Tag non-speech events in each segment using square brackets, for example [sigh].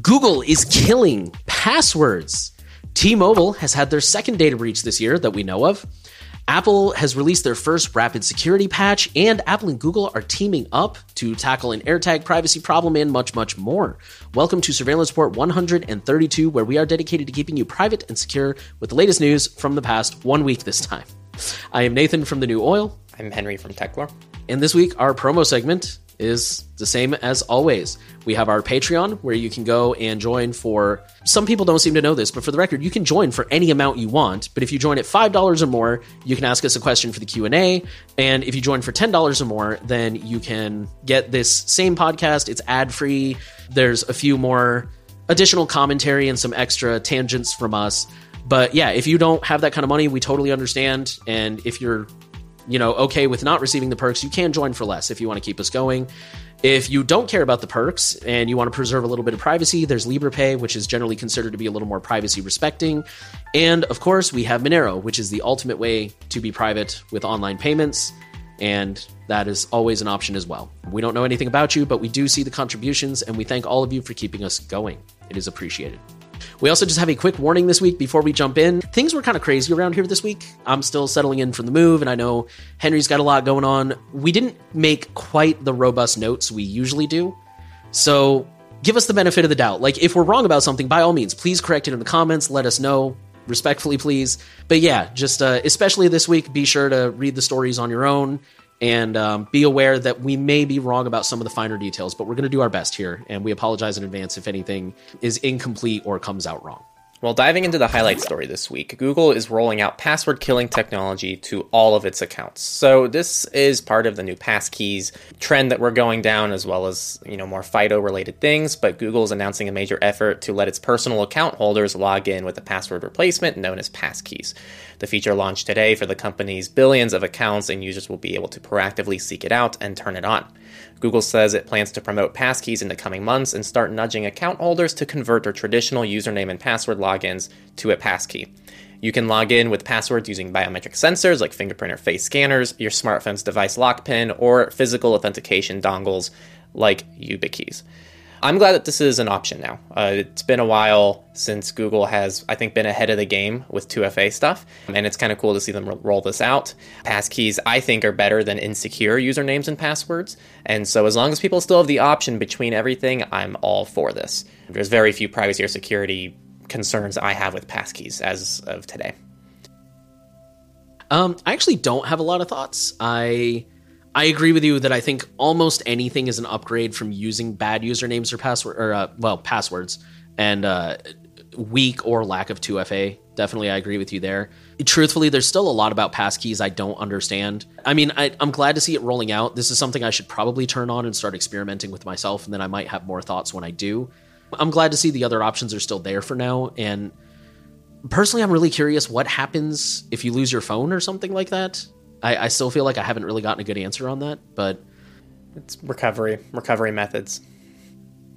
Google is killing passwords. T Mobile has had their second data breach this year that we know of. Apple has released their first rapid security patch, and Apple and Google are teaming up to tackle an AirTag privacy problem and much, much more. Welcome to Surveillance Report 132, where we are dedicated to keeping you private and secure with the latest news from the past one week this time. I am Nathan from The New Oil. I'm Henry from Techlore. And this week, our promo segment is the same as always. We have our Patreon where you can go and join for some people don't seem to know this, but for the record, you can join for any amount you want. But if you join at $5 or more, you can ask us a question for the Q&A, and if you join for $10 or more, then you can get this same podcast. It's ad-free. There's a few more additional commentary and some extra tangents from us. But yeah, if you don't have that kind of money, we totally understand. And if you're you know, okay with not receiving the perks, you can join for less if you want to keep us going. If you don't care about the perks and you want to preserve a little bit of privacy, there's Liberapay, which is generally considered to be a little more privacy respecting. And of course, we have Monero, which is the ultimate way to be private with online payments. And that is always an option as well. We don't know anything about you, but we do see the contributions, and we thank all of you for keeping us going. It is appreciated. We also just have a quick warning this week before we jump in. Things were kind of crazy around here this week. I'm still settling in from the move, and I know Henry's got a lot going on. We didn't make quite the robust notes we usually do. So give us the benefit of the doubt. Like, if we're wrong about something, by all means, please correct it in the comments. Let us know respectfully, please. But yeah, just uh, especially this week, be sure to read the stories on your own and um, be aware that we may be wrong about some of the finer details, but we're going to do our best here, and we apologize in advance if anything is incomplete or comes out wrong. Well, diving into the highlight story this week, Google is rolling out password killing technology to all of its accounts. So this is part of the new passkeys trend that we're going down, as well as you know more FIDO related things. But Google is announcing a major effort to let its personal account holders log in with a password replacement known as passkeys. The feature launched today for the company's billions of accounts, and users will be able to proactively seek it out and turn it on. Google says it plans to promote passkeys in the coming months and start nudging account holders to convert their traditional username and password logins to a passkey. You can log in with passwords using biometric sensors like fingerprint or face scanners, your smartphone's device lock pin, or physical authentication dongles like YubiKeys. I'm glad that this is an option now. Uh, it's been a while since Google has, I think, been ahead of the game with 2FA stuff, and it's kind of cool to see them roll this out. Passkeys, I think, are better than insecure usernames and passwords, and so as long as people still have the option between everything, I'm all for this. There's very few privacy or security concerns I have with passkeys as of today. Um, I actually don't have a lot of thoughts. I I agree with you that I think almost anything is an upgrade from using bad usernames or password or uh, well passwords and uh, weak or lack of 2FA. Definitely, I agree with you there. Truthfully, there's still a lot about passkeys I don't understand. I mean, I, I'm glad to see it rolling out. This is something I should probably turn on and start experimenting with myself, and then I might have more thoughts when I do. I'm glad to see the other options are still there for now. And personally, I'm really curious what happens if you lose your phone or something like that. I, I still feel like I haven't really gotten a good answer on that, but it's recovery recovery methods.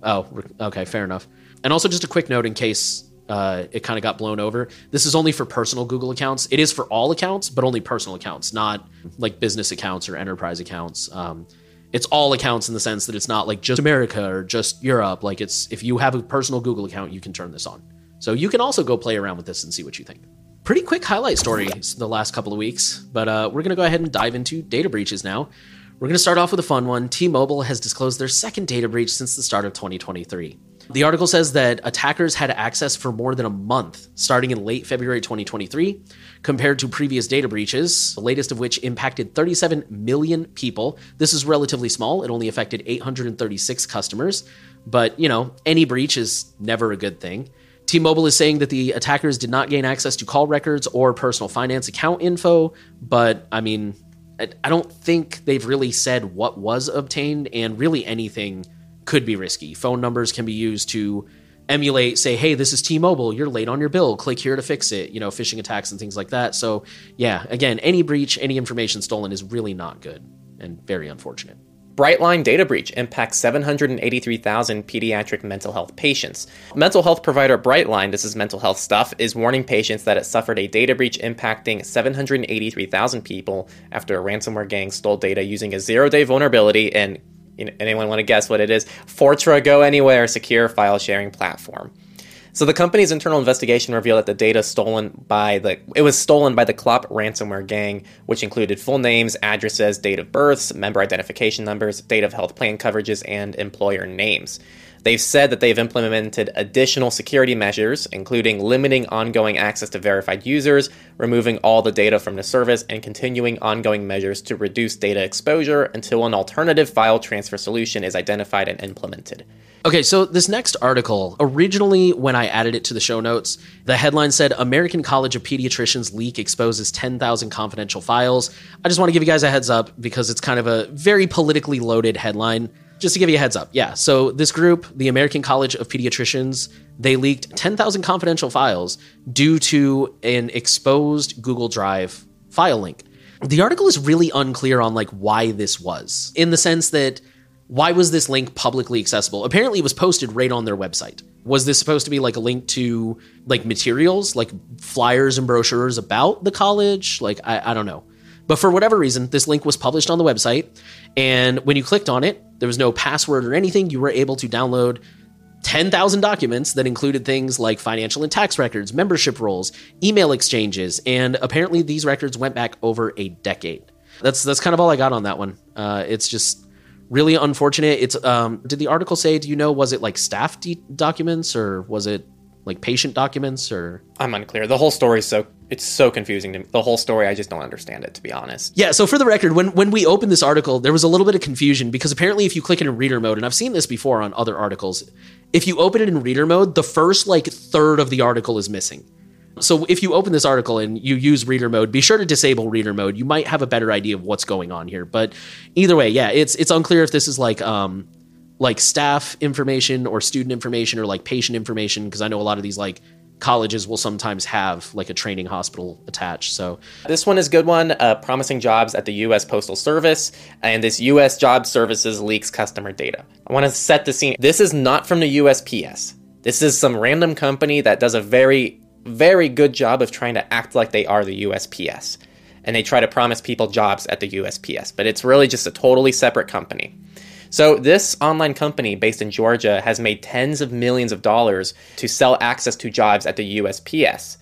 Oh, okay, fair enough. And also, just a quick note in case uh, it kind of got blown over. This is only for personal Google accounts. It is for all accounts, but only personal accounts, not like business accounts or enterprise accounts. Um, it's all accounts in the sense that it's not like just America or just Europe. Like it's if you have a personal Google account, you can turn this on. So you can also go play around with this and see what you think pretty quick highlight stories the last couple of weeks, but uh, we're going to go ahead and dive into data breaches now. We're going to start off with a fun one. T Mobile has disclosed their second data breach since the start of 2023. The article says that attackers had access for more than a month, starting in late February 2023, compared to previous data breaches, the latest of which impacted 37 million people. This is relatively small, it only affected 836 customers, but you know, any breach is never a good thing. T Mobile is saying that the attackers did not gain access to call records or personal finance account info, but I mean, I don't think they've really said what was obtained, and really anything could be risky. Phone numbers can be used to emulate, say, hey, this is T Mobile, you're late on your bill, click here to fix it, you know, phishing attacks and things like that. So, yeah, again, any breach, any information stolen is really not good and very unfortunate. Brightline data breach impacts 783,000 pediatric mental health patients. Mental health provider Brightline, this is mental health stuff, is warning patients that it suffered a data breach impacting 783,000 people after a ransomware gang stole data using a zero day vulnerability and You know, anyone want to guess what it is? Fortra Go Anywhere secure file sharing platform. So the company's internal investigation revealed that the data stolen by the it was stolen by the Clop ransomware gang, which included full names, addresses, date of births, member identification numbers, date of health plan coverages, and employer names. They've said that they've implemented additional security measures, including limiting ongoing access to verified users, removing all the data from the service, and continuing ongoing measures to reduce data exposure until an alternative file transfer solution is identified and implemented. Okay, so this next article, originally when I added it to the show notes, the headline said American College of Pediatricians leak exposes 10,000 confidential files. I just want to give you guys a heads up because it's kind of a very politically loaded headline just to give you a heads up, yeah. So this group, the American College of Pediatricians, they leaked 10,000 confidential files due to an exposed Google Drive file link. The article is really unclear on like why this was, in the sense that why was this link publicly accessible? Apparently, it was posted right on their website. Was this supposed to be like a link to like materials, like flyers and brochures about the college? Like I, I don't know. But for whatever reason, this link was published on the website, and when you clicked on it, there was no password or anything. You were able to download 10,000 documents that included things like financial and tax records, membership rolls, email exchanges, and apparently these records went back over a decade. That's that's kind of all I got on that one. Uh, it's just really unfortunate. It's um, did the article say? Do you know? Was it like staff de- documents or was it like patient documents or I'm unclear. The whole story is so it's so confusing to me. The whole story I just don't understand it to be honest. Yeah, so for the record, when when we opened this article, there was a little bit of confusion because apparently if you click it in reader mode and I've seen this before on other articles, if you open it in reader mode, the first like third of the article is missing. So if you open this article and you use reader mode, be sure to disable reader mode. You might have a better idea of what's going on here. But either way, yeah, it's it's unclear if this is like um like staff information or student information or like patient information because I know a lot of these like colleges will sometimes have like a training hospital attached. So this one is good one. Uh, promising jobs at the U.S. Postal Service, and this U.S. Job Services leaks customer data. I want to set the scene. This is not from the USPS. This is some random company that does a very, very good job of trying to act like they are the USPS, and they try to promise people jobs at the USPS. But it's really just a totally separate company. So, this online company based in Georgia has made tens of millions of dollars to sell access to jobs at the USPS.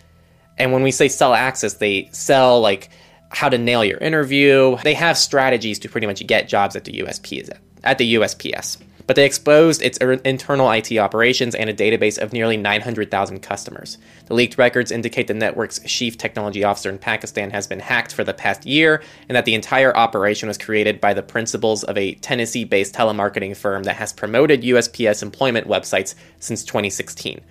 And when we say sell access, they sell like how to nail your interview. They have strategies to pretty much get jobs at the USPS at the USPS but they exposed its er, internal IT operations and a database of nearly 900,000 customers. The leaked records indicate the network's chief technology officer in Pakistan has been hacked for the past year, and that the entire operation was created by the principals of a Tennessee based telemarketing firm that has promoted USPS employment websites since 2016.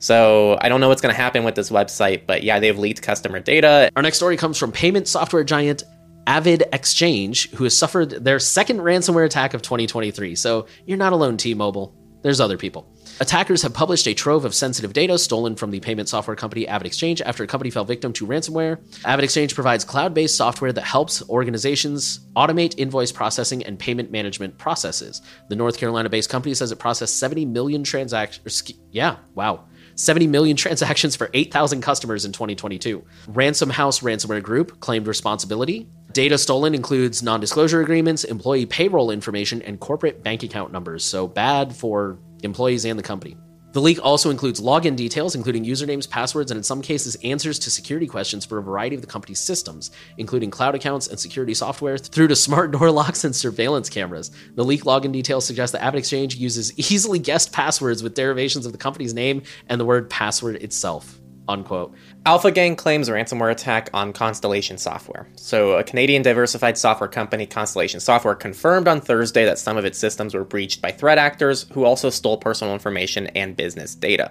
So I don't know what's going to happen with this website, but yeah, they've leaked customer data. Our next story comes from payment software giant Avid Exchange, who has suffered their second ransomware attack of 2023. So you're not alone, T Mobile. There's other people. Attackers have published a trove of sensitive data stolen from the payment software company AvidXchange after a company fell victim to ransomware. AvidXchange provides cloud based software that helps organizations automate invoice processing and payment management processes. The North Carolina based company says it processed 70 million transactions. Yeah, wow. 70 million transactions for 8,000 customers in 2022. Ransom House Ransomware Group claimed responsibility. Data stolen includes non disclosure agreements, employee payroll information, and corporate bank account numbers. So bad for employees and the company. The leak also includes login details, including usernames, passwords, and in some cases, answers to security questions for a variety of the company's systems, including cloud accounts and security software, through to smart [laughs] door locks and surveillance cameras. The leak login details suggest that AvidXchange uses [laughs] easily guessed passwords with derivations of the company's name and the word password itself unquote. Alpha Gang claims ransomware attack on Constellation Software. So, a Canadian diversified software company, Constellation Software, confirmed on Thursday that some of its systems were breached by threat actors who also stole personal information and business data.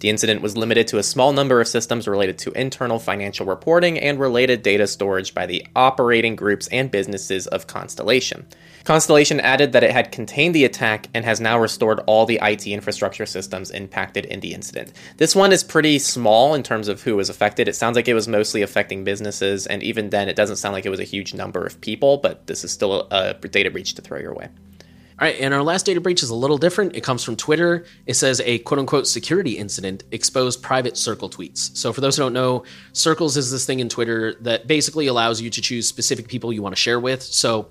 The incident was limited to a small number of systems related to internal financial reporting and related data storage by the operating groups and businesses of Constellation. Constellation added that it had contained the attack and has now restored all the IT infrastructure systems impacted in the incident. This one is pretty small in terms of who was affected. It sounds like it was mostly affecting businesses, and even then, it doesn't sound like it was a huge number of people, but this is still a, a data breach to throw your way. All right, and our last data breach is a little different. It comes from Twitter. It says a quote unquote security incident exposed private circle tweets. So, for those who don't know, circles is this thing in Twitter that basically allows you to choose specific people you want to share with. So,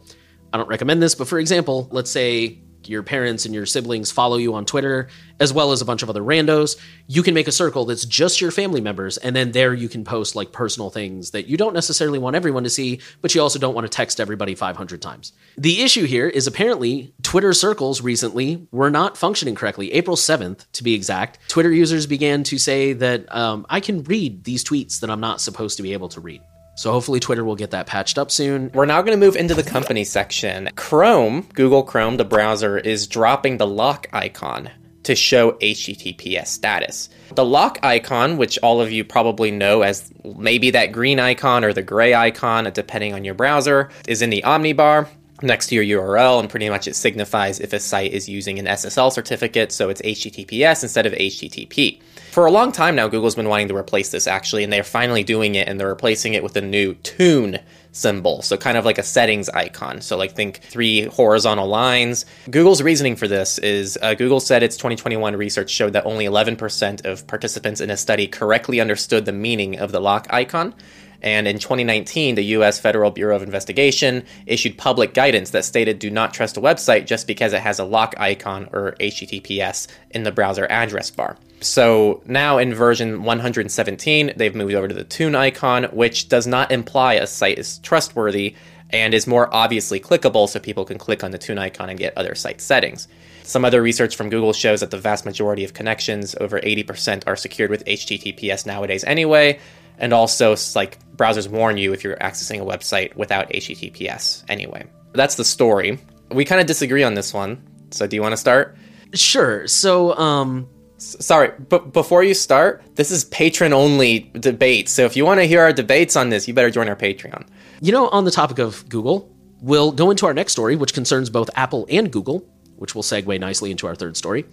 I don't recommend this, but for example, let's say your parents and your siblings follow you on Twitter, as well as a bunch of other randos, you can make a circle that's just your family members. And then there you can post like personal things that you don't necessarily want everyone to see, but you also don't want to text everybody 500 times. The issue here is apparently Twitter circles recently were not functioning correctly. April 7th, to be exact, Twitter users began to say that um, I can read these tweets that I'm not supposed to be able to read. So hopefully Twitter will get that patched up soon. We're now going to move into the company section. Chrome, Google Chrome, the browser, is dropping the lock icon to show HTTPS status. The lock icon, which all of you probably know as maybe that green icon or the gray icon, depending on your browser, is in the Omnibar next to your URL, and pretty much it signifies if a site is using an SSL certificate, so it's HTTPS instead of HTTP. For a long time now, Google's been wanting to replace this actually, and they're finally doing it, and they're replacing it with a new tune symbol. So kind of like a settings icon. So like think three horizontal lines. Google's reasoning for this is uh, Google said its 2021 research showed that only 11% of participants in a study correctly understood the meaning of the lock icon. And in 2019, the US Federal Bureau of Investigation issued public guidance that stated do not trust a website just because it has a lock icon or HTTPS in the browser address bar. So now in version 117, they've moved over to the tune icon, which does not imply a site is trustworthy and is more obviously clickable so people can click on the tune icon and get other site settings. Some other research from Google shows that the vast majority of connections, over 80%, are secured with HTTPS nowadays anyway, and also like browsers warn you if you're accessing a website without HTTPS anyway. That's the story. We kind of disagree on this one. So do you want to start? Sure. So, um, Sorry, but before you start, this is patron only debate. So if you want to hear our debates on this, you better join our Patreon. You know, on the topic of Google, we'll go into our next story, which concerns both Apple and Google, which will segue nicely into our third story.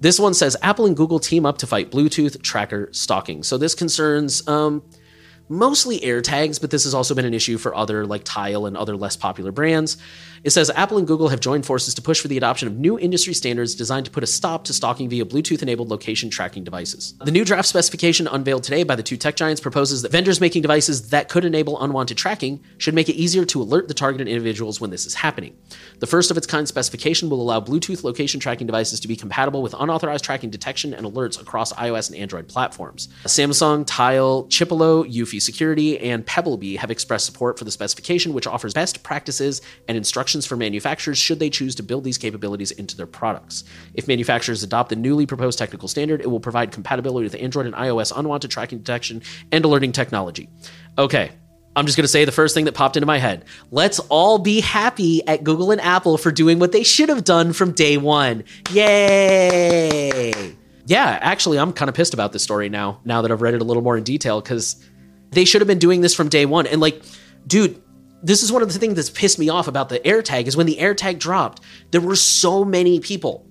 This one says Apple and Google team up to fight Bluetooth tracker stalking. So this concerns um, mostly AirTags, but this has also been an issue for other like Tile and other less popular brands. It says Apple and Google have joined forces to push for the adoption of new industry standards designed to put a stop to stalking via Bluetooth enabled location tracking devices. The new draft specification unveiled today by the two tech giants proposes that vendors making devices that could enable unwanted tracking should make it easier to alert the targeted individuals when this is happening. The first of its kind specification will allow Bluetooth location tracking devices to be compatible with unauthorized tracking detection and alerts across iOS and Android platforms. Samsung, Tile, Chipolo, Eufy Security, and Pebblebee have expressed support for the specification, which offers best practices and instructions for manufacturers should they choose to build these capabilities into their products. If manufacturers adopt the newly proposed technical standard, it will provide compatibility with Android and iOS unwanted tracking detection and alerting technology. Okay, I'm just going to say the first thing that popped into my head. Let's all be happy at Google and Apple for doing what they should have done from day one. Yay! Yeah, actually, I'm kind of pissed about this story now, now that I've read it a little more in detail, because they should have been doing this from day one. And, like, dude, this is one of the things that's pissed me off about the AirTag is when the AirTag dropped, there were so many people,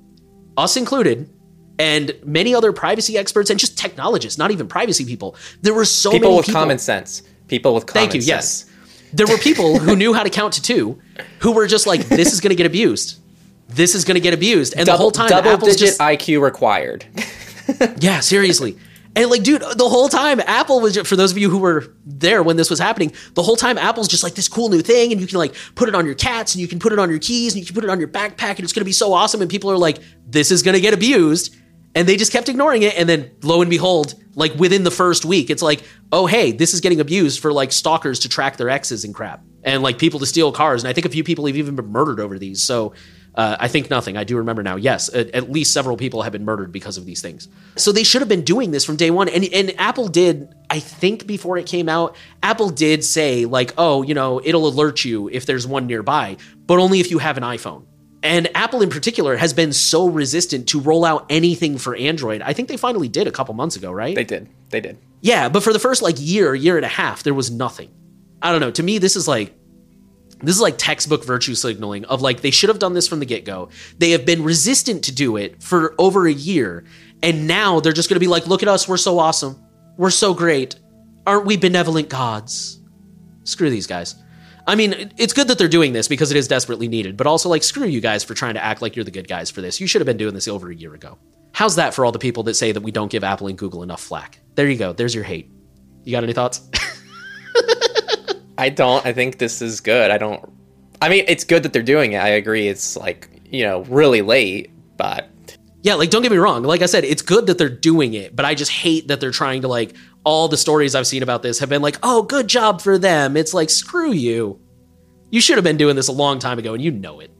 us included, and many other privacy experts and just technologists, not even privacy people. There were so people many with people. common sense. People with common sense. Thank you. sense. Yes. There were people who knew how to count to two who were just like, this is going to get abused. This is going to get abused. And Double, the whole time, double Apple's digit just, IQ required. [laughs] yeah, seriously. And like, dude, the whole time Apple was for those of you who were there when this was happening, the whole time Apple's just like this cool new thing, and you can like put it on your cats, and you can put it on your keys, and you can put it on your backpack, and it's gonna be so awesome. And people are like, this is gonna get abused. And they just kept ignoring it. And then lo and behold, like within the first week, it's like, oh, hey, this is getting abused for like stalkers to track their exes and crap. And like people to steal cars. And I think a few people have even been murdered over these. So uh, I think nothing. I do remember now. Yes, at, at, least several people have been murdered because of these things. So they should have been doing this from day one. And, and Apple did, I think before it came out, Apple did say, like, oh, you know, it'll alert you if there's one nearby, but only if you have an iPhone. And Apple in particular has been so resistant to roll out anything for Android. I think they finally did a couple months ago, right? They did. They did. Yeah, but for the first like year, year and a half, there was nothing. I don't know. To me, this is like this is like textbook virtue signaling of like they should have done this from the get-go. They have been resistant to do it for over a year, and now they're just going to be like, "Look at us, we're so awesome. We're so great. Aren't we benevolent gods?" Screw these guys. I mean, it's good that they're doing this because it is desperately needed, but also like screw you guys for trying to act like you're the good guys for this. You should have been doing this over a year ago. How's that for all the people that say that we don't give Apple and Google enough flack? There you go. There's your hate. You got any thoughts? [laughs] I don't. I think this is good. I don't. I mean, it's good that they're doing it. I agree. It's like, you know, really late, but Yeah, like don't get me wrong. Like I said, it's good that they're doing it, but I just hate that they're trying to like all the stories I've seen about this have been like, "Oh, good job for them." It's like, "Screw you." You should have been doing this a long time ago and you know it.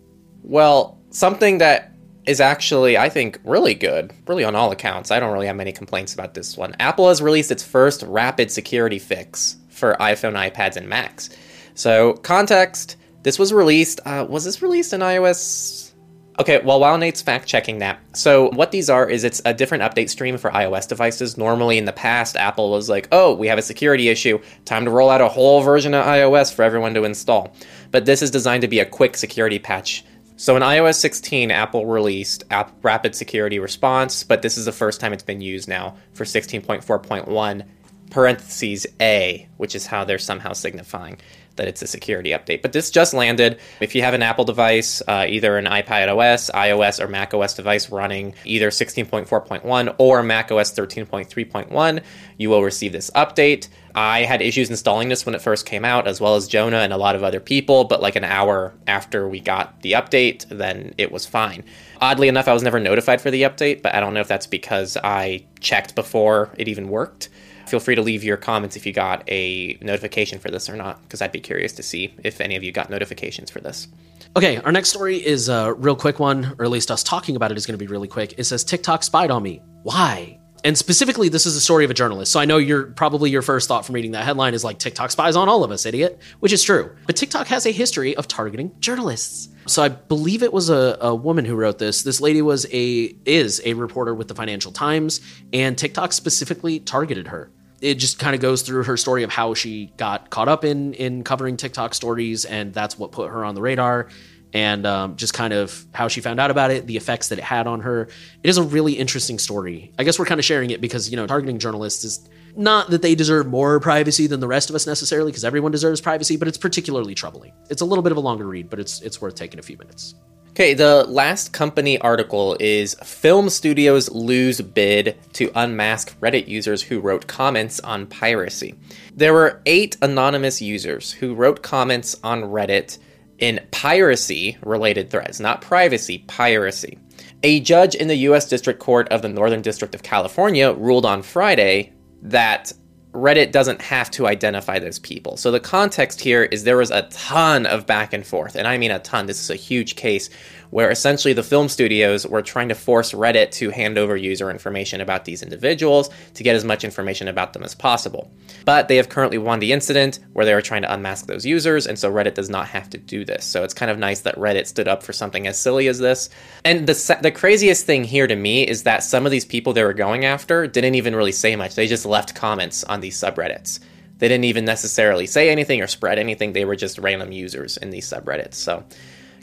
Well, something that is actually, I think, really good, really on all accounts. I don't really have many complaints about this one. Apple has released its first rapid security fix for iPhone, iPads, and Macs. So, context this was released, uh, was this released in iOS? Okay, well, while Nate's fact checking that, so what these are is it's a different update stream for iOS devices. Normally, in the past, Apple was like, oh, we have a security issue, time to roll out a whole version of iOS for everyone to install. But this is designed to be a quick security patch so in iOS 16, Apple released App Rapid Security Response, but this is the first time it's been used now for 16.4.1 parentheses A, which is how they're somehow signifying that it's a security update. But this just landed. If you have an Apple device, uh, either an iPad OS, iOS, or Mac OS device running either 16.4.1 or Mac OS 13.3.1, you will receive this update. I had issues installing this when it first came out, as well as Jonah and a lot of other people, but like an hour after we got the update, then it was fine. Oddly enough, I was never notified for the update, but I don't know if that's because I checked before it even worked. Feel free to leave your comments if you got a notification for this or not, because I'd be curious to see if any of you got notifications for this. Okay, our next story is a real quick one, or at least us talking about it is going to be really quick. It says TikTok spied on me. Why? And specifically, this is the story of a journalist. So I know you're probably your first thought from reading that headline is like TikTok spies on all of us, idiot, which is true. But TikTok has a history of targeting journalists. So I believe it was a, a woman who wrote this. This lady was a is a reporter with the Financial Times, and TikTok specifically targeted her. It just kind of goes through her story of how she got caught up in in covering TikTok stories, and that's what put her on the radar and um, just kind of how she found out about it, the effects that it had on her. It is a really interesting story. I guess we're kind of sharing it because, you know, targeting journalists is not that they deserve more privacy than the rest of us necessarily, because everyone deserves privacy, but it's particularly troubling. It's a little bit of a longer read, but it's it's worth taking a few minutes. Okay, the last company article is Film Studios lose bid to unmask Reddit users who wrote comments on piracy. There were eight anonymous users who wrote comments on Reddit in piracy related threats, not privacy, piracy. A judge in the U.S. District Court of the Northern District of California ruled on Friday that Reddit doesn't have to identify those people. So the context here is there was a ton of back and forth, and I mean a ton. This is a huge case where essentially the film studios were trying to force Reddit to hand over user information about these individuals to get as much information about them as possible. But they have currently won the incident where they were trying to unmask those users, and so Reddit does not have to do this. So it's kind of nice that Reddit stood up for something as silly as this. And the the craziest thing here to me is that some of these people they were going after didn't even really say much. They just left comments on these subreddits. They didn't even necessarily say anything or spread anything. They were just random users in these subreddits. So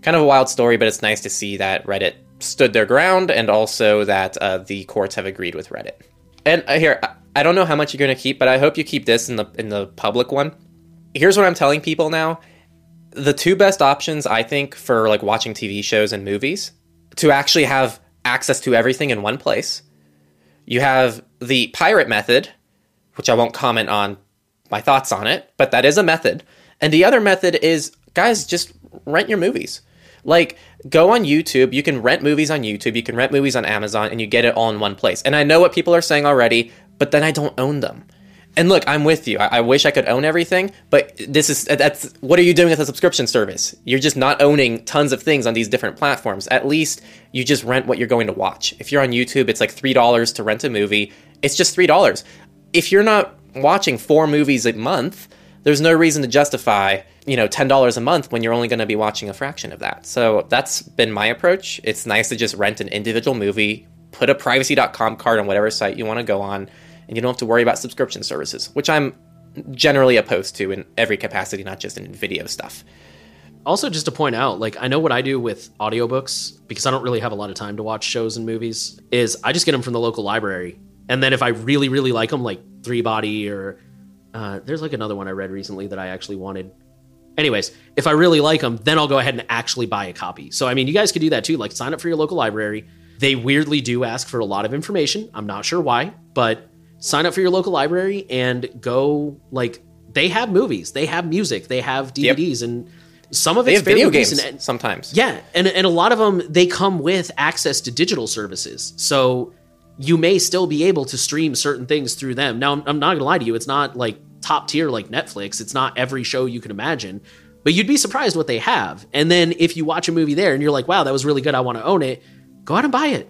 kind of a wild story, but it's nice to see that Reddit stood their ground and also that uh, the courts have agreed with Reddit. And uh, here, I don't know how much you're going to keep, but I hope you keep this in the in the public one. Here's what I'm telling people now: the two best options I think for like watching TV shows and movies to actually have access to everything in one place. You have the pirate method, which I won't comment on my thoughts on it, but that is a method. And the other method is guys just rent your movies. Like, go on YouTube. You can rent movies on YouTube. You can rent movies on Amazon, and you get it all in one place. And I know what people are saying already, but then I don't own them. And look, I'm with you. I, I, wish I could own everything, but this is that's what are you doing with a subscription service? You're just not owning tons of things on these different platforms. At least you just rent what you're going to watch. If you're on YouTube, it's like three dollars to rent a movie. It's just three dollars. If you're not watching four movies a month, there's no reason to justify you know $10 a month when you're only going to be watching a fraction of that. So that's been my approach. It's nice to just rent an individual movie put a privacy.com card on whatever site you want to go on and you don't have to worry about subscription services which i'm generally opposed to in every capacity not just in video stuff. Also just to point out like i know what i do with audiobooks because i don't really have a lot of time to watch shows and movies is i just get them from the local library. And then if i really really like them like three body or uh, there's like another one I read recently that I actually wanted. Anyways, if I really like them, then I'll go ahead and actually buy a copy. So, I mean, you guys could do that too. Like, sign up for your local library. They weirdly do ask for a lot of information. I'm not sure why, but sign up for your local library and go, like, they have movies, they have music, they have DVDs, yep. and Some of They it's have video games and- sometimes. Yeah, and and a lot of them they come with access to digital services, so you may still be able to stream certain things through them. Now, I'm, I'm not gonna lie to you; it's not like top tier like Netflix. It's not every show you can imagine, but you'd be surprised what they have. And then if you watch a movie there and you're like, "Wow, that was really good. I want to own it," go out and buy it.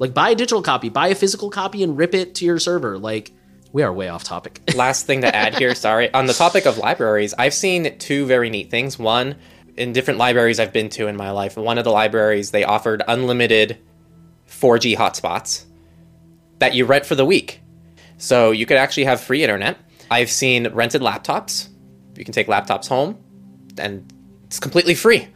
Like buy a digital copy, buy a physical copy, and rip it to your server. Like we are way off topic. [laughs] Last thing to add here, sorry. On the topic of libraries, I've seen two very neat things. One, in different libraries I've been to in my life, one of the libraries they offered unlimited 4G hotspots that you rent for the week. So you could actually have free internet. I've seen rented laptops. You can take laptops home and it's completely free.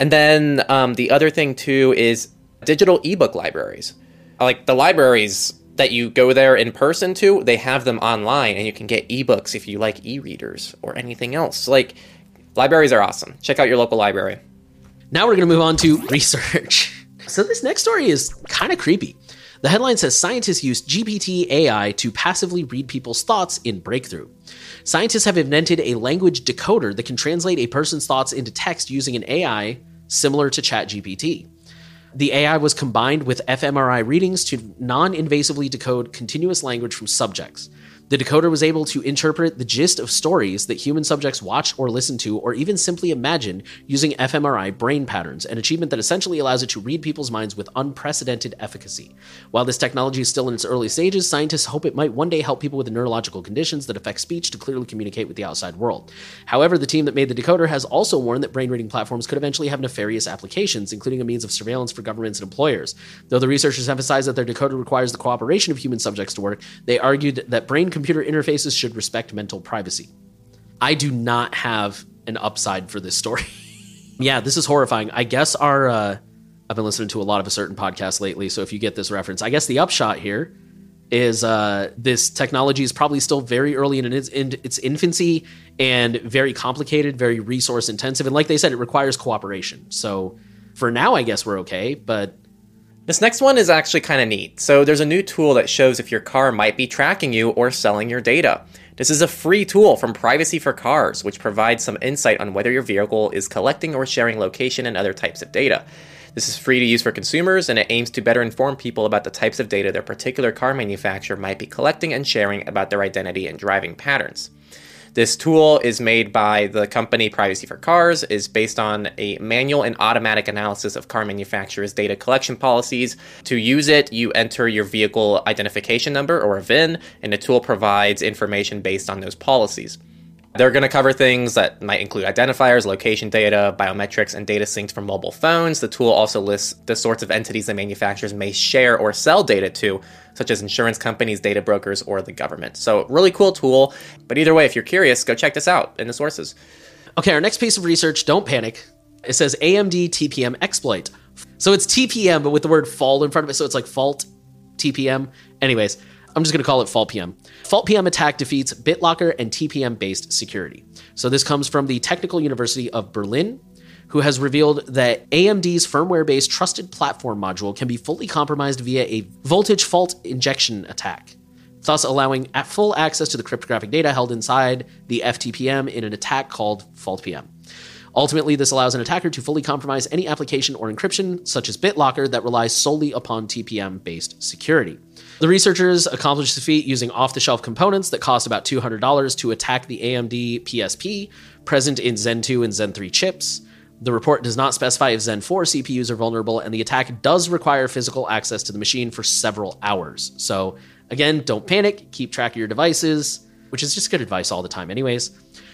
And then um, the other thing too is digital ebook libraries. Like the libraries that you go there in person to, they have them online and you can get ebooks if you like e readers or anything else. Like libraries are awesome. Check out your local library. Now we're going to move on to research. [laughs] So this next story is kind of creepy. The headline says scientists use GPT AI to passively read people's thoughts in breakthrough. Scientists have invented a language decoder that can translate a person's thoughts into text using an AI similar to ChatGPT. The AI was combined with fMRI readings to non invasively decode continuous language from subjects. The decoder was able to interpret the gist of stories that human subjects watch or listen to, or even simply imagine using fMRI brain patterns, an achievement that essentially allows it to read people's minds with unprecedented efficacy. While this technology is still in its early stages, scientists hope it might one day help people with neurological conditions that affect speech to clearly communicate with the outside world. However, the team that made the decoder has also warned that brain reading platforms could eventually have nefarious applications, including a means of surveillance for governments and employers. Though the researchers emphasized that their decoder requires the cooperation of human subjects to work, they argued that brain computer interfaces should respect mental privacy. I do not have an upside for this story. [laughs] yeah, this is horrifying. I guess our uh, I've been listening to a lot of a certain podcast lately, so if you get this reference, I guess the upshot here is uh, this technology is probably still very early in its, in its infancy and very complicated, very resource intensive, and like they said, it requires cooperation. So for now, I guess we're okay, but This next one is actually kind of neat. So, there's a new tool that shows if your car might be tracking you or selling your data. This is a free tool from Privacy for Cars, which provides some insight on whether your vehicle is collecting or sharing location and other types of data. This is free to use for consumers and it aims to better inform people about the types of data their particular car manufacturer might be collecting and sharing about their identity and driving patterns. This tool is made by the company Privacy for Cars, is based on a manual and automatic analysis of car manufacturers' data collection policies. To use it, you enter your vehicle identification number or a VIN, and the tool provides information based on those policies. They're going to cover things that might include identifiers, location data, biometrics, and data synced from mobile phones. The tool also lists the sorts of entities that manufacturers may share or sell data to, such as insurance companies, data brokers, or the government. So, really cool tool. But either way, if you're curious, go check this out in the sources. Okay, our next piece of research, don't panic. It says AMD TPM exploit. So it's TPM, but with the word fall in front of it. So it's like fault TPM. Anyways, I'm just going to call it Fault PM. Fault PM attack defeats BitLocker and TPM based security. So this comes from the Technical University of Berlin, who has revealed that AMD's firmware based trusted platform module can be fully compromised via a voltage fault injection attack, thus allowing at full access to the cryptographic data held inside the FTPM in an attack called Fault PM. Ultimately, this allows an attacker to fully compromise any application or encryption, such as BitLocker, that relies solely upon TPM based security. The researchers accomplished the feat using off the shelf components that cost about $200 to attack the AMD PSP present in Zen 2 and Zen 3 chips. The report does not specify if Zen 4 CPUs are vulnerable, and the attack does require physical access to the machine for several hours. So, again, don't panic, keep track of your devices, which is just good advice all the time, anyways.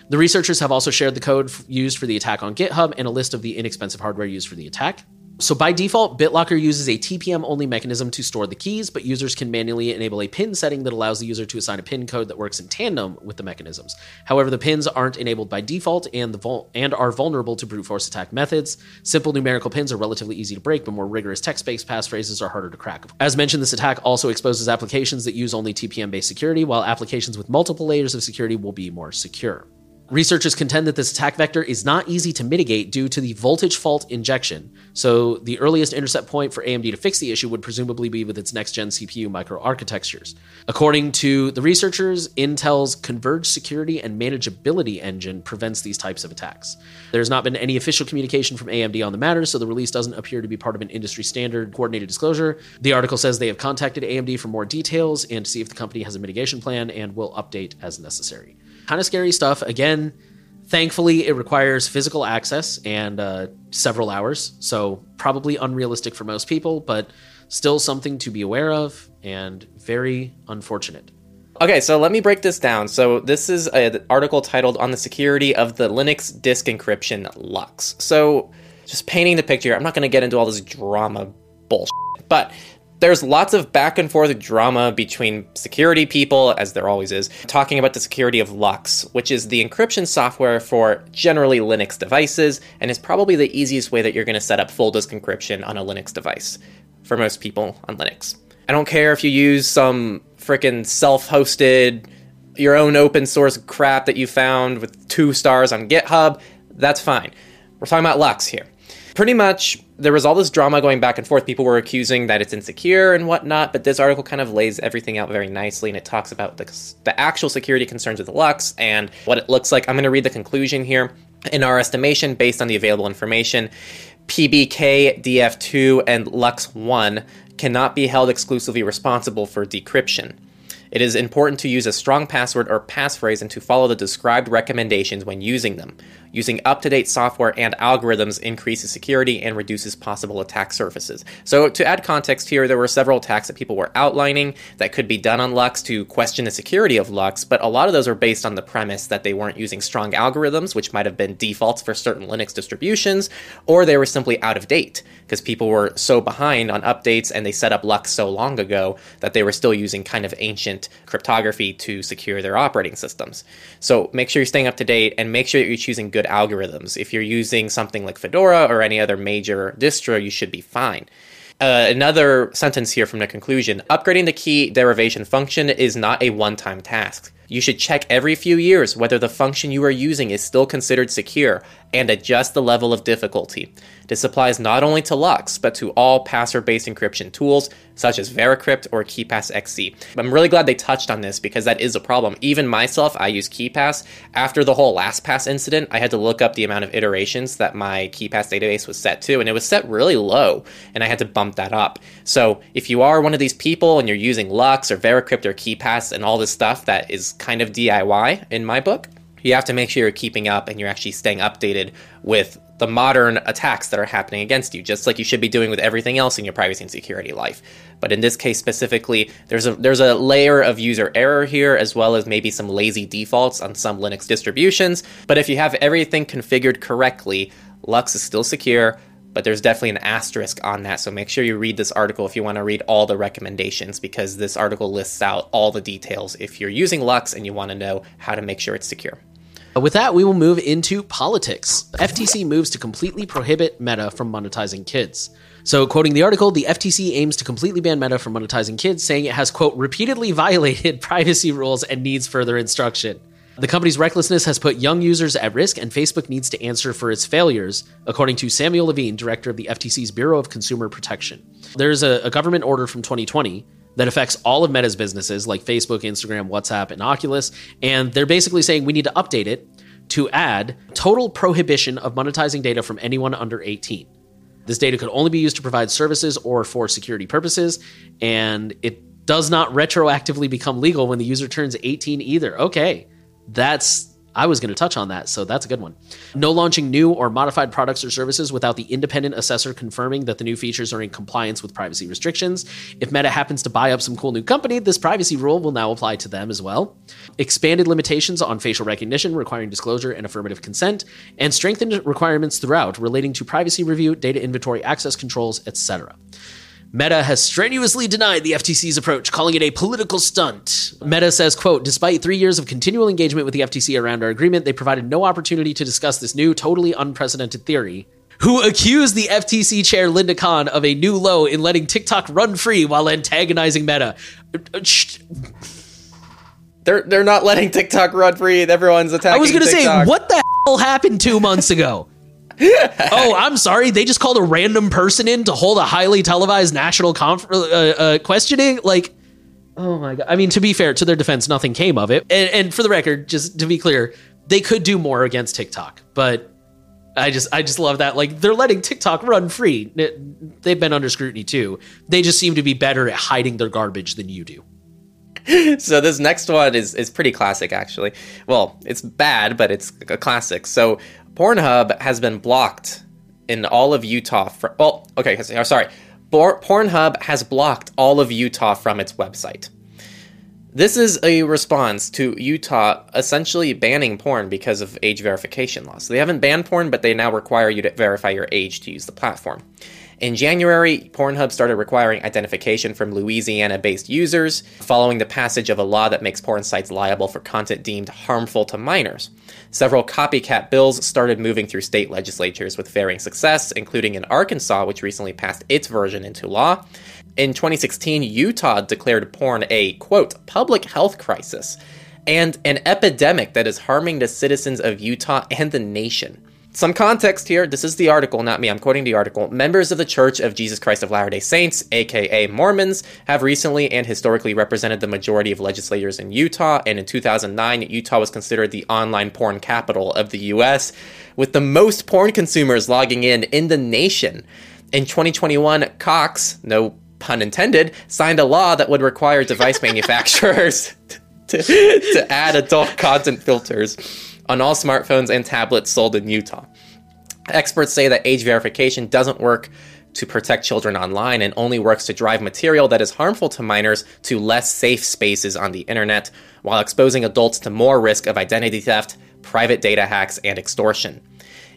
The researchers have also shared the code used for the attack on GitHub and a list of the inexpensive hardware used for the attack. So by default, BitLocker uses a TPM only mechanism to store the keys, but users can manually enable a pin setting that allows the user to assign a pin code that works in tandem with the mechanisms. However, the pins aren't enabled by default and the vul- and are vulnerable to brute force attack methods. Simple numerical pins are relatively easy to break, but more rigorous text-based passphrases are harder to crack. As mentioned, this attack also exposes applications that use only TPM-based security, while applications with multiple layers of security will be more secure. Researchers contend that this attack vector is not easy to mitigate due to the voltage fault injection. So, the earliest intercept point for AMD to fix the issue would presumably be with its next gen CPU microarchitectures. According to the researchers, Intel's converged security and manageability engine prevents these types of attacks. There's not been any official communication from AMD on the matter, so the release doesn't appear to be part of an industry standard coordinated disclosure. The article says they have contacted AMD for more details and to see if the company has a mitigation plan and will update as necessary kind of scary stuff. Again, thankfully, it requires physical access and uh, several hours, so probably unrealistic for most people, but still something to be aware of and very unfortunate. Okay, so let me break this down. So this is an article titled "On the Security of the Linux Disk Encryption LUKS." So just painting the picture. I'm not going to get into all this drama bullshit, but there's lots of back and forth drama between security people, as there always is, talking about the security of LUKS, which is the encryption software for generally Linux devices, and is probably the easiest way that you're going to set up full disk encryption on a Linux device for most people on Linux. I don't care if you use some freaking self hosted, your own open source crap that you found with two stars on GitHub, that's fine. We're talking about LUKS here pretty much there was all this drama going back and forth. People were accusing that it's insecure and whatnot, but this article kind of lays everything out very nicely and it talks about the, the actual security concerns of the LUKS and what it looks like. I'm going to read the conclusion here. In our estimation, based on the available information, PBKDF2, and LUKS 1 cannot be held exclusively responsible for decryption. It is important to use a strong password or passphrase and to follow the described recommendations when using them. Using up to date software and algorithms increases security and reduces possible attack surfaces. So, to add context here, there were several attacks that people were outlining that could be done on LUKS to question the security of LUKS, but a lot of those are based on the premise that they weren't using strong algorithms, which might have been defaults for certain Linux distributions, or they were simply out of date because people were so behind on updates and they set up LUKS so long ago that they were still using kind of ancient cryptography to secure their operating systems. So make sure you're staying up to date and make sure that you're choosing good algorithms. If you're using something like Fedora or any other major distro, you should be fine. Uh, another sentence here from the conclusion upgrading the key derivation function is not a one time task. You should check every few years whether the function you are using is still considered secure and adjust the level of difficulty. This applies not only to LUKS, but to all password based encryption tools such as Veracrypt or KeePass XC. I'm really glad they touched on this because that is a problem. Even myself, I use KeePass. After the whole LastPass incident, I had to look up the amount of iterations that my KeePass database was set to, and it was set really low, and I had to bump that up. So if you are one of these people and you're using LUKS or Veracrypt or KeePass and all this stuff that is kind of DIY in my book, you have to make sure you're keeping up and you're actually staying updated with the modern attacks that are happening against you, just like you should be doing with everything else in your privacy and security life. But in this case specifically, there's a there's a layer of user error here, as well as maybe some lazy defaults on some Linux distributions. But if you have everything configured correctly, LUKS is still secure. But there's definitely an asterisk on that, so make sure you read this article if you want to read all the recommendations, because this article lists out all the details if you're using LUKS and you want to know how to make sure it's secure. Uh, with that, we will move into politics. FTC moves to completely prohibit Meta from monetizing kids. So, quoting the article, the FTC aims to completely ban Meta from monetizing kids, saying it has, quote, repeatedly [laughs] violated privacy rules and needs further instruction. The company's recklessness has put young users at risk, and Facebook needs to answer for its failures, according to Samuel Levine, director of the FTC's Bureau of Consumer Protection. There's a, a government order from 2020 that affects all of Meta's businesses like Facebook, Instagram, WhatsApp, and Oculus. And they're basically saying we need to update it to add total prohibition of monetizing data from anyone under 18. This data could only be used to provide services or for security purposes, and it does not retroactively become legal when the user turns 18 either. Okay, that's I was going to touch on that, so that's a good one. No launching new or modified products or services without the independent assessor confirming that the new features are in compliance with privacy restrictions. If Meta happens to buy up some cool new company, this privacy rule will now apply to them as well. Expanded limitations on facial recognition requiring disclosure and affirmative consent, and strengthened requirements throughout relating to privacy review, data inventory access controls, etc. Meta has strenuously denied the FTC's approach, calling it a political stunt. Meta says, quote, despite three years of continual engagement with the FTC around our agreement, they provided no opportunity to discuss this new, totally unprecedented theory. Who accused the FTC chair Lina Khan of a new low in letting TikTok run free while antagonizing Meta. They're they're not letting TikTok run free. Everyone's attacking. I was gonna say, what the hell happened two months ago? [laughs] oh, I'm sorry. They just called a random person in to hold a highly televised national uh, uh, questioning. Like, oh my god. I mean, to be fair, to their defense, nothing came of it. And, and for the record, just to be clear, they could do more against TikTok, but I just I just love that. Like they're letting TikTok run free. They've been under scrutiny too. They just seem to be better at hiding their garbage than you do. [laughs] so this next one is is pretty classic actually. Well, it's bad, but it's a classic. So Pornhub has been blocked in all of Utah. For, well, okay, uh, sorry. Pornhub has blocked all of Utah from its website. This is a response to Utah essentially banning porn because of age verification laws. So they haven't banned porn, but they now require you to verify your age to use the platform. In January, Pornhub started requiring identification from Louisiana based users following the passage of a law that makes porn sites liable for content deemed harmful to minors. Several copycat bills started moving through state legislatures with varying success, including in Arkansas, which recently passed its version into law. In 2016, Utah declared porn a, quote, public health crisis and an epidemic that is harming the citizens of Utah and the nation. Some context here. This is the article, not me. I'm quoting the article. Members of the Church of Jesus Christ of Latter day Saints, aka Mormons, have recently and historically represented the majority of legislators in Utah. And in 2009, Utah was considered the online porn capital of the U.S., with the most porn consumers logging in in the nation. In 2021, Cox, no pun intended, signed a law that would require device [laughs] manufacturers [laughs] to, to add adult content filters on all smartphones and tablets sold in Utah. Experts say that age verification doesn't work to protect children online and only works to drive material that is harmful to minors to less safe spaces on the internet, while exposing adults to more risk of identity theft, private data hacks, and extortion.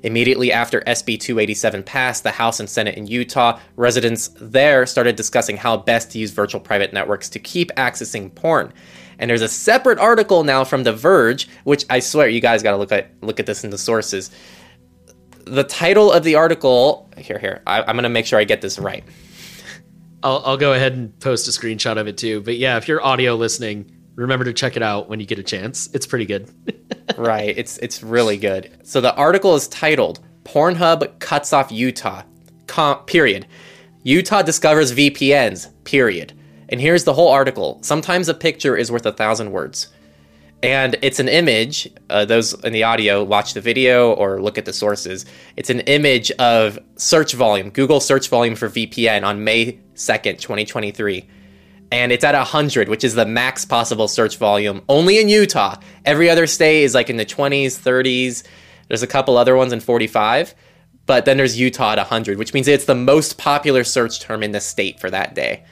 Immediately after SB 287 passed the House and Senate in Utah, residents there started discussing how best to use virtual private networks to keep accessing porn. And there's a separate article now from The Verge, which I swear you guys got to look at look at this in the sources. The title of the article here here I, I'm gonna make sure I get this right. I'll, I'll go ahead and post a screenshot of it too. But yeah, if you're audio listening, remember to check it out when you get a chance. It's pretty good. [laughs] right. It's it's really good. So the article is titled "Pornhub cuts off Utah." Com- period. Utah discovers VPNs. Period. And here's the whole article. Sometimes a picture is worth a thousand words. And it's an image. Uh, those in the audio, watch the video or look at the sources. It's an image of search volume, Google search volume for VPN on May 2nd, 2023 and it's at 100 which is the max possible search volume only in utah every other state is like in the 20s 30s there's a couple other ones in 45 but then there's utah at 100 which means it's the most popular search term in the state for that day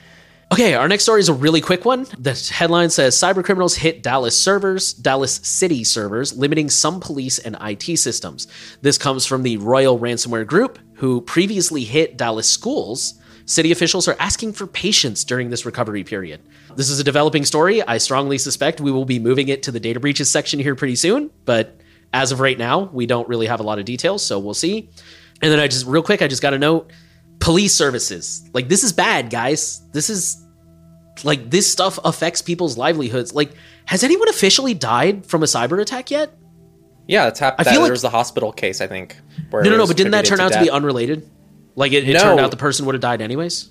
Okay, our next story is a really quick one. The headline says cybercriminals hit Dallas servers, Dallas City servers, limiting some police and IT systems. This comes from the Royal Ransomware Group, who previously hit Dallas schools. City officials are asking for patience during this recovery period. This is a developing story. I strongly suspect we will be moving it to the data breaches section here pretty soon, but as of right now, we don't really have a lot of details, so we'll see. And then I just, real quick, I just got a note police services. Like, this is bad, guys. This is like this stuff affects people's livelihoods. Like, has anyone officially died from a cyber attack yet? yeah that's happened I feel there like- was the hospital case i think where No, no, no. But didn't that turn out attributed to be unrelated? Like, it, it No. turned out the person would have died anyways.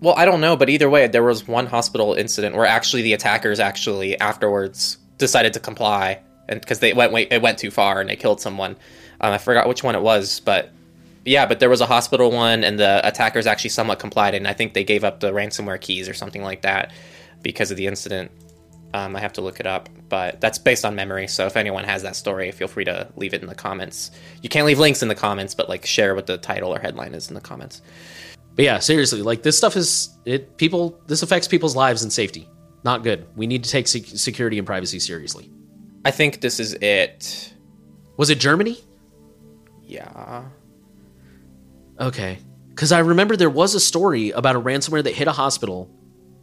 well i don't know but either way there was one hospital incident where actually the attackers actually afterwards decided to comply and because they went it went too far and they killed someone um, i forgot which one it was but yeah but there was a hospital one and the attackers actually somewhat complied and i think they gave up the ransomware keys or something like that because of the incident um, i have to look it up but that's based on memory so if anyone has that story feel free to leave it in the comments you can't leave links in the comments but like share what the title or headline is in the comments But yeah, seriously, like this stuff is it. People, this affects people's lives and safety. Not good. We need to take sec- security and privacy seriously. i think this is it Was it Germany? yeah Okay. Because I remember there was a story about a ransomware that hit a hospital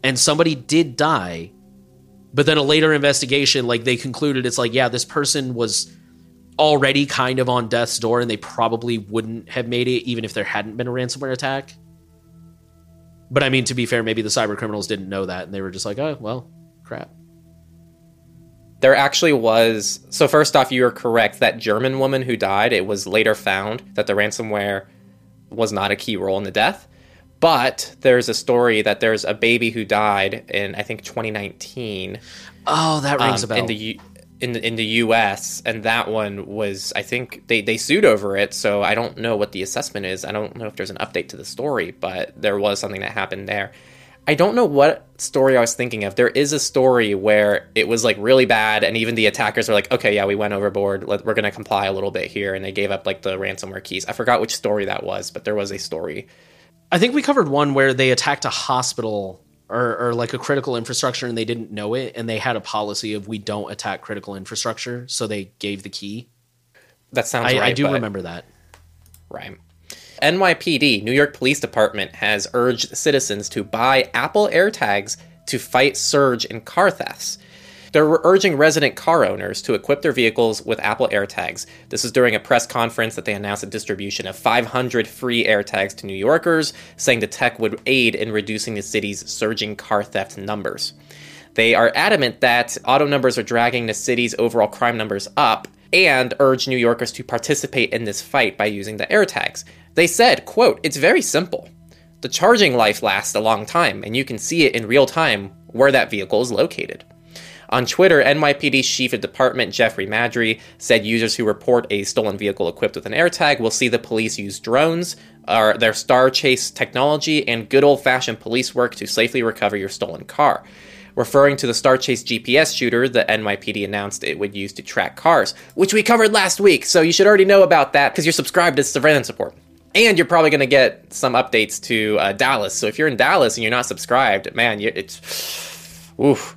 and somebody did die. But then a later investigation, like they concluded it's like, yeah, this person was already kind of on death's door and they probably wouldn't have made it even if there hadn't been a ransomware attack. But I mean, to be fair, maybe the cyber criminals didn't know that and they were just like, oh, well, crap. There actually was. So, first off, you are correct. That German woman who died, it was later found that the ransomware was not a key role in the death. But there's a story that there's a baby who died in, I think, 2019. Oh, that rings um, a bell. In the, in the in the U.S. and that one was I think they they sued over it. So I don't know what the assessment is. I don't know if there's an update to the story, but there was something that happened there. I don't know what story I was thinking of. There is a story where it was like really bad, and even the attackers were like, "Okay, yeah, we went overboard. Let, we're going to comply a little bit here," and they gave up like the ransomware keys. I forgot which story that was, but there was a story. I think we covered one where they attacked a hospital or, or like a critical infrastructure and they didn't know it, and they had a policy of we don't attack critical infrastructure, so they gave the key. That sounds I, right. I do remember that. Right. NYPD, New York Police Department, has urged citizens to buy Apple AirTags to fight surge in car thefts. They're urging resident car owners to equip their vehicles with Apple AirTags. This is during a press conference that they announced a distribution of 500 free AirTags to New Yorkers, saying the tech would aid in reducing the city's surging car theft numbers. They are adamant that auto numbers are dragging the city's overall crime numbers up and urge New Yorkers to participate in this fight by using the AirTags. They said, quote, "It's very simple. The charging life lasts a long time and you can see it in real time where that vehicle is located." On Twitter, NYPD Chief of Department Jeffrey Maddrey said users who report a stolen vehicle equipped with an AirTag will see the police use drones, or their Star Chase technology, and good old fashioned police work to safely recover your stolen car. Referring to the Star Chase GPS shooter the NYPD announced it would use to track cars, which we covered last week, so you should already know about that because you're subscribed to Surveillance Support. And you're probably going to get some updates to uh, Dallas. So if you're in Dallas and you're not subscribed, man, you, it's. Oof.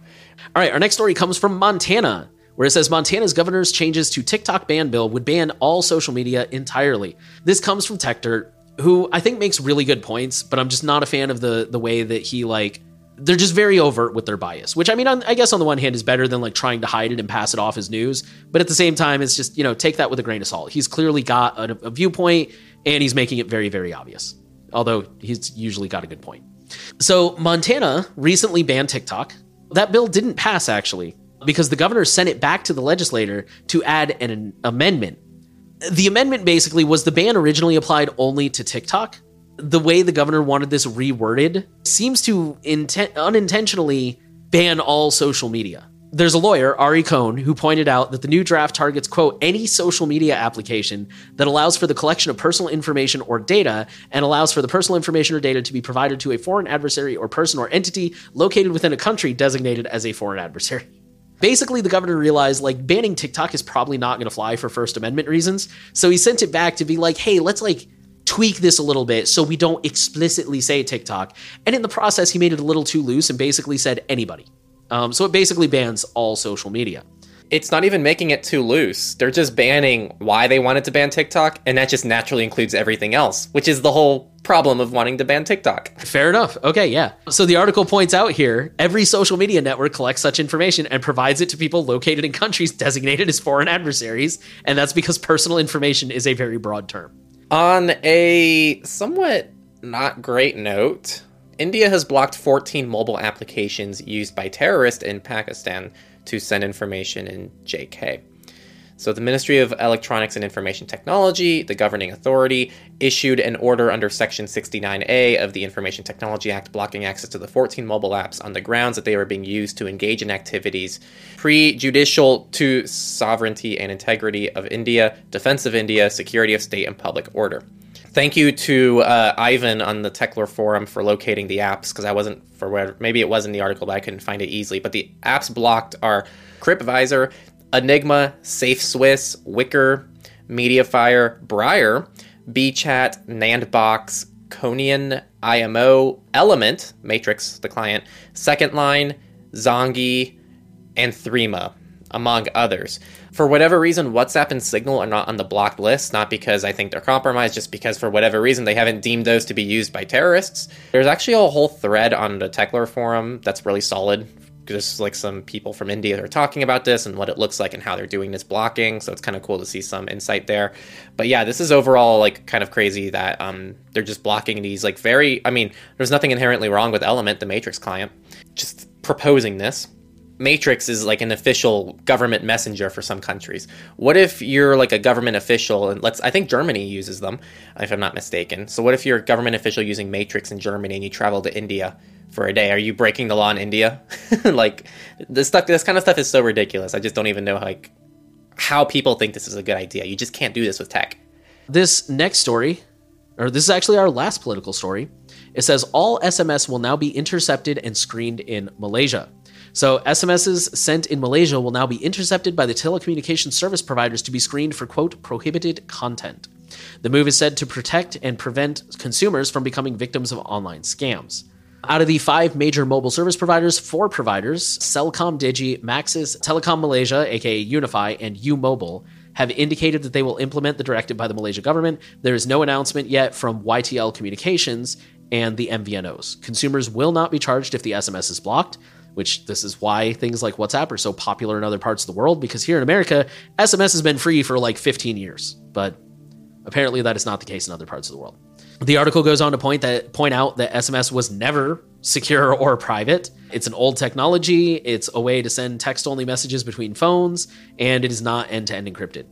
All right, our next story comes from Montana, where it says Montana's governor's changes to TikTok ban bill would ban all social media entirely. This comes from Techdirt, who I think makes really good points, but I'm just not a fan of the the way that he like they're just very overt with their bias, which I mean, on, I guess on the one hand is better than like trying to hide it and pass it off as news, but at the same time, it's just you know take that with a grain of salt. He's clearly got a, a viewpoint, and he's making it very very obvious. Although he's usually got a good point. So Montana recently banned TikTok. That bill didn't pass actually because the governor sent it back to the legislator to add an, an amendment. The amendment basically was the ban originally applied only to TikTok. The way the governor wanted this reworded seems to inten- unintentionally ban all social media. There's a lawyer, Ari Cohn, who pointed out that the new draft targets, quote, any social media application that allows for the collection of personal information or data and allows for the personal information or data to be provided to a foreign adversary or person or entity located within a country designated as a foreign adversary. Basically, the governor realized like banning TikTok is probably not going to fly for First Amendment reasons. So he sent it back to be like, hey, let's like tweak this a little bit so we don't explicitly say TikTok. And in the process, he made it a little too loose and basically said anybody. Um, so it basically bans all social media. It's not even making it too loose. They're just banning why they wanted to ban TikTok, and that just naturally includes everything else, which is the whole problem of wanting to ban TikTok. Fair enough. Okay, yeah. So the article points out here every social media network collects such information and provides it to people located in countries [laughs] designated as foreign adversaries, and that's because personal information is a very broad term. On a somewhat not great note, India has blocked 14 mobile applications used by terrorists in Pakistan to send information in JK. So, the Ministry of Electronics and Information Technology, the governing authority, issued an order under Section 69A of the Information Technology Act blocking access to the 14 mobile apps on the grounds that they were being used to engage in activities prejudicial to sovereignty and integrity of India, defense of India, security of state, and public order. Thank you to uh, Ivan on the Techlore forum for locating the apps because I wasn't for where maybe it was in the article, but I couldn't find it easily. But the apps blocked are Crypviser, Enigma, Safe Swiss, Wickr, Mediafire, Briar, BChat, Nandbox, Conion, IMO, Element, Matrix, the client, Second Line, Zangi, and Threema, among others. For whatever reason, WhatsApp and Signal are not on the blocked list, not because I think they're compromised, just because for whatever reason they haven't deemed those to be used by terrorists. There's actually a whole thread on the Techlore forum that's really solid. There's like some people from India are talking about this and what it looks like and how they're doing this blocking. So it's kind of cool to see some insight there. But yeah, this is overall like kind of crazy that um, they're just blocking these like very. I mean, there's nothing inherently wrong with Element, the Matrix client, just proposing this Matrix is like an official government messenger for some countries. What if you're like a government official and let's I think Germany uses them if I'm not mistaken. So what if you're a government official using Matrix in Germany and you travel to India for a day? Are you breaking the law in India? [laughs] like this stuff this kind of stuff is so ridiculous. I just don't even know like how people think this is a good idea. You just can't do this with tech. This next story or this is actually our last political story. It says all SMS will now be intercepted and screened in Malaysia. So, SMSs sent in Malaysia will now be intercepted by the telecommunications service providers to be screened for, quote, prohibited content. The move is said to protect and prevent consumers from becoming victims of online scams. Out of the five major mobile service providers, four providers, Celcom Digi, Maxis, Telekom Malaysia, aka Unifi, and U Mobile, have indicated that they will implement the directive by the Malaysia government. There is no announcement yet from YTL Communications and the MVNOs. Consumers will not be charged if the SMS is blocked which this is why things like WhatsApp are so popular in other parts of the world because here in America, SMS has been free for like 15 years, but apparently that is not the case in other parts of the world. The article goes on to point that point out that SMS was never secure [laughs] or private. It's an old technology, it's a way to send text-only messages between phones, and it is not end-to-end encrypted.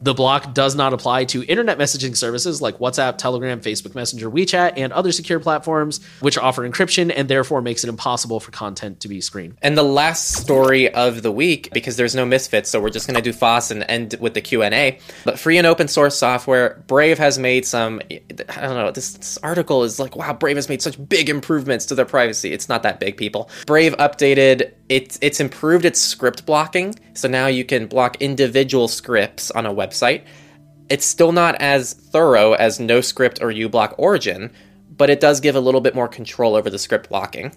The block does not apply to internet messaging services like WhatsApp, Telegram, Facebook Messenger, WeChat, and other secure platforms which offer encryption and therefore makes it impossible for content to be screened. And the last story of the week, because there's no misfits, so we're just going to do FOSS and end with the Q&A. But free and open source software, Brave has made some, I don't know, this, this article is like, wow, Brave has made such big improvements to their privacy. It's not that big, people. Brave updated it's it's improved its script blocking. So now you can block individual scripts on a website. It's still not as thorough as NoScript or uBlock Origin, but it does give a little bit more control over the script blocking.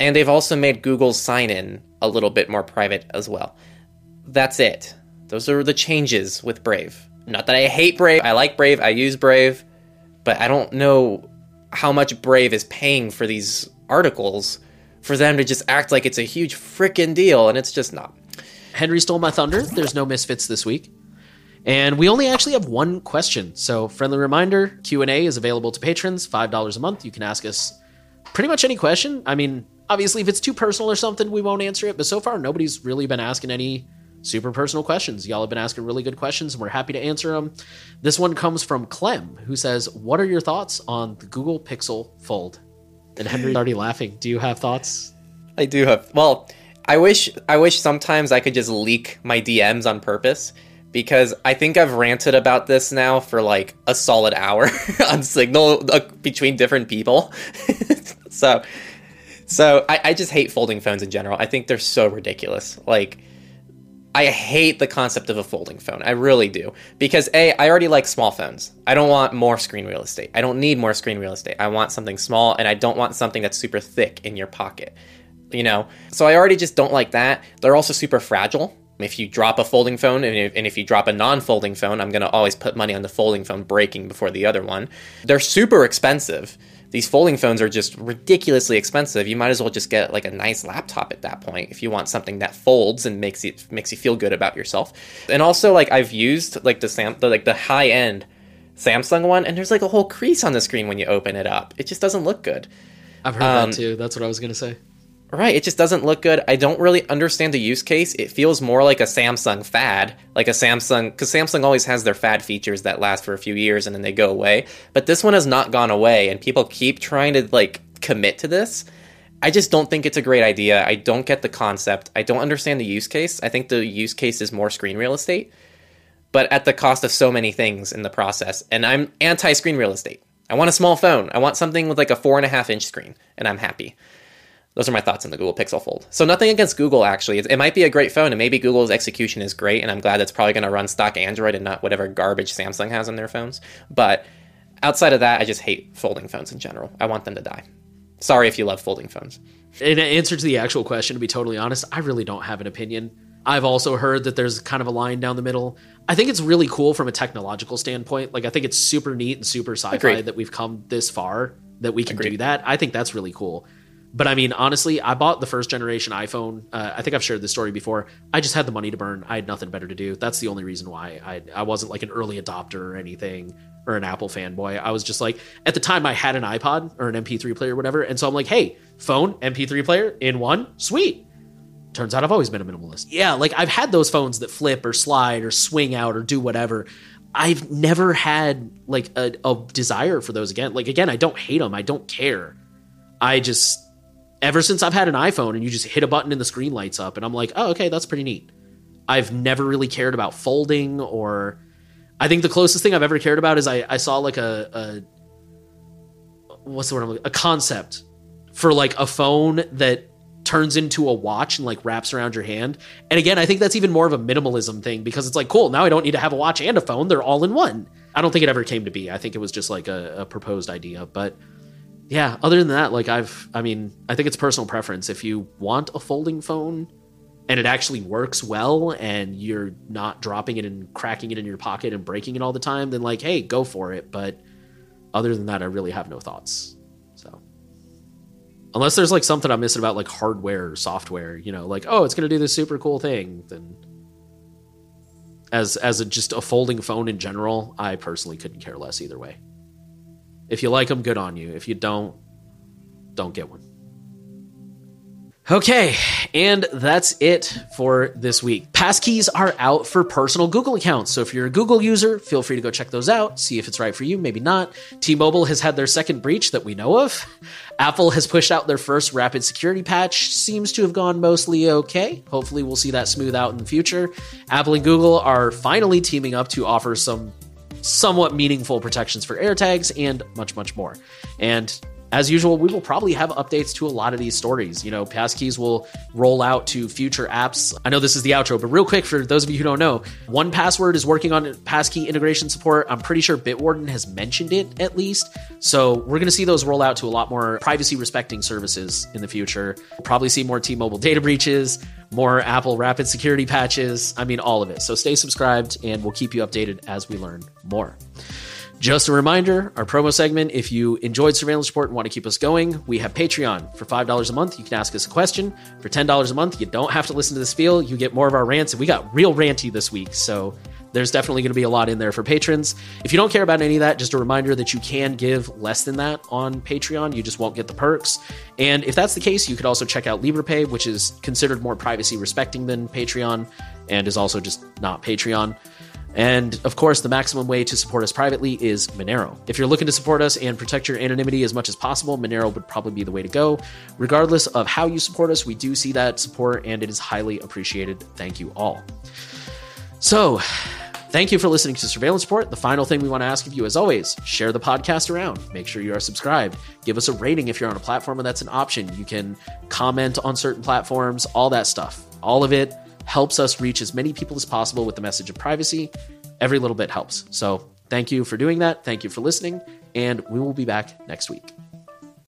And they've also made Google's sign in a little bit more private as well. That's it. Those are the changes with Brave. Not that I hate Brave, I like Brave, I use Brave, but I don't know how much Brave is paying for these articles for them to just act like it's a huge freaking deal, and it's just not. Henry stole my thunder. There's no misfits this week. And we only actually have one question. So, friendly reminder, Q&A is available to patrons, $5 a month. You can ask us pretty much any question. I mean, obviously if it's too personal or something, we won't answer it, but so far nobody's really been asking any super personal questions. Y'all have been asking really good questions and we're happy to answer them. This one comes from Clem, who says, "What are your thoughts on the Google Pixel Fold?" And Henry's already laughing. Do you have thoughts? I do have. Well, I wish I wish sometimes I could just leak my DMs on purpose because I think I've ranted about this now for like a solid hour [laughs] on Signal uh, between different people. [laughs] so, so I, I just hate folding phones in general. I think they're so ridiculous. Like I hate the concept of a folding phone. I really do. Because A, I already like small phones. I don't want more screen real estate. I don't need more screen real estate. I want something small and I don't want something that's super thick in your pocket. You know? So I already just don't like that. They're also super fragile. If you drop a folding phone and if, and if you drop a non folding phone, I'm going to always put money on the folding phone breaking before the other one. They're super expensive these folding phones are just ridiculously expensive. You might as well just get like a nice laptop at that point if you want something that folds and makes it makes you feel good about yourself. And also like I've used like the Sam the, like the high end Samsung one and there's like a whole crease on the screen when you open it up. It just doesn't look good. I've heard um, that too. That's what I was going to say. Right, it just doesn't look good. I don't really understand the use case. It feels more like a Samsung fad, like a Samsung, because Samsung always has their fad features that last for a few years and then they go away. But this one has not gone away, and people keep trying to like commit to this. I just don't think it's a great idea. I don't get the concept. I don't understand the use case. I think the use case is more screen real estate, but at the cost of so many things in the process. And I'm anti screen real estate. I want a small phone. I want something with like a four and a half inch screen, and I'm happy those are my thoughts on the Google Pixel Fold. So nothing against Google actually. It, might be a great phone, and maybe Google's execution is great, and I'm glad it's probably going to run stock Android and not whatever garbage Samsung has on their phones. But outside of that, I just hate folding phones in general. I want them to die. Sorry if you love folding phones. In answer to the actual question, to be totally honest, I really don't have an opinion. I've also heard that there's kind of a line down the middle. I think it's really cool from a technological standpoint. Like I think it's super neat and super sci-fi Agreed. that we've come this far that we can Agreed. do that. I think that's really cool. But I mean, honestly, I bought the first generation iPhone. Uh, I think I've shared this story before. I just had the money to burn. I had nothing better to do. That's the only reason why I I wasn't like an early adopter or anything or an Apple fanboy. I was just like, at the time, I had an iPod or an MP3 player or whatever, and so I'm like, hey, phone, MP3 player in one, sweet. turns out I've always been a minimalist. Yeah, like I've had those phones that flip or slide or swing out or do whatever. I've never had like a, a desire for those again. Like again, I don't hate them. I don't care. I just ever since I've had an iPhone and you just hit a button and the screen lights up and I'm like, oh okay, that's pretty neat. I've never really cared about folding or I think the closest thing I've ever cared about is I, I saw like a, a what's the word I'm looking, a concept for like a phone that turns into a watch and like wraps around your hand. And again, I think that's even more of a minimalism thing because it's like, cool, now I don't need to have a watch and a phone. They're all in one. I don't think it ever came to be. I think it was just like a, a proposed idea. But yeah, other than that, like I've, I mean, I think it's personal preference. If you want a folding phone and it actually works well and you're not dropping it and cracking it in your pocket and breaking it all the time, then like, hey, go for it. But other than that, I really have no thoughts. So unless there's like something I'm missing about like hardware or software, you know, like oh, it's gonna do this super cool thing, then as as a, just a folding phone in general, I personally couldn't care less either way. If you like them, good on you. If you don't, don't get one. Okay, and that's it for this week. Passkeys are out for personal Google accounts. So if you're a Google user, feel free to go check those out, see if it's right for you, maybe not. T Mobile has had their second breach that we know of. Apple has pushed out their first rapid security patch, seems to have gone mostly okay. Hopefully, we'll see that smooth out in the future. Apple and Google are finally teaming up to offer some somewhat meaningful protections for AirTags and much, much more. And as usual, we will probably have updates to a lot of these stories. You know, passkeys will roll out to future apps. I know this is the outro, but real quick, for those of you who don't know, 1Password is working on passkey integration support. I'm pretty sure Bitwarden has mentioned it at least. So we're going to see those roll out to a lot more privacy respecting services in the future. We'll probably see more T Mobile data breaches, more Apple rapid security patches. I mean, all of it. So stay subscribed and we'll keep you updated as we learn more. Just a reminder, our promo segment, if you enjoyed Surveillance Report and want to keep us going, we have Patreon. For $5 a month, you can ask us a question. For $10 a month, you don't have to listen to the spiel. You get more of our rants, and we got real ranty this week. So there's definitely going to be a lot in there for patrons. If you don't care about any of that, just a reminder that you can give less than that on Patreon. You just won't get the perks. And if that's the case, you could also check out Liberapay, which is considered more privacy respecting than Patreon and is also just not Patreon. And of course, the maximum way to support us privately is Monero. If you're looking to support us and protect your anonymity as much as possible, Monero would probably be the way to go. Regardless of how you support us, we do see that support and it is highly appreciated. Thank you all. So, Thank you for listening to Surveillance Report. The final thing we want to ask of you, as always, share the podcast around. Make sure you are subscribed. Give us a rating if you're on a platform and that's an option. You can comment on certain platforms, all that stuff. All of it helps us reach as many people as possible with the message of privacy. Every little bit helps. So thank you for doing that. Thank you for listening. And we will be back next week.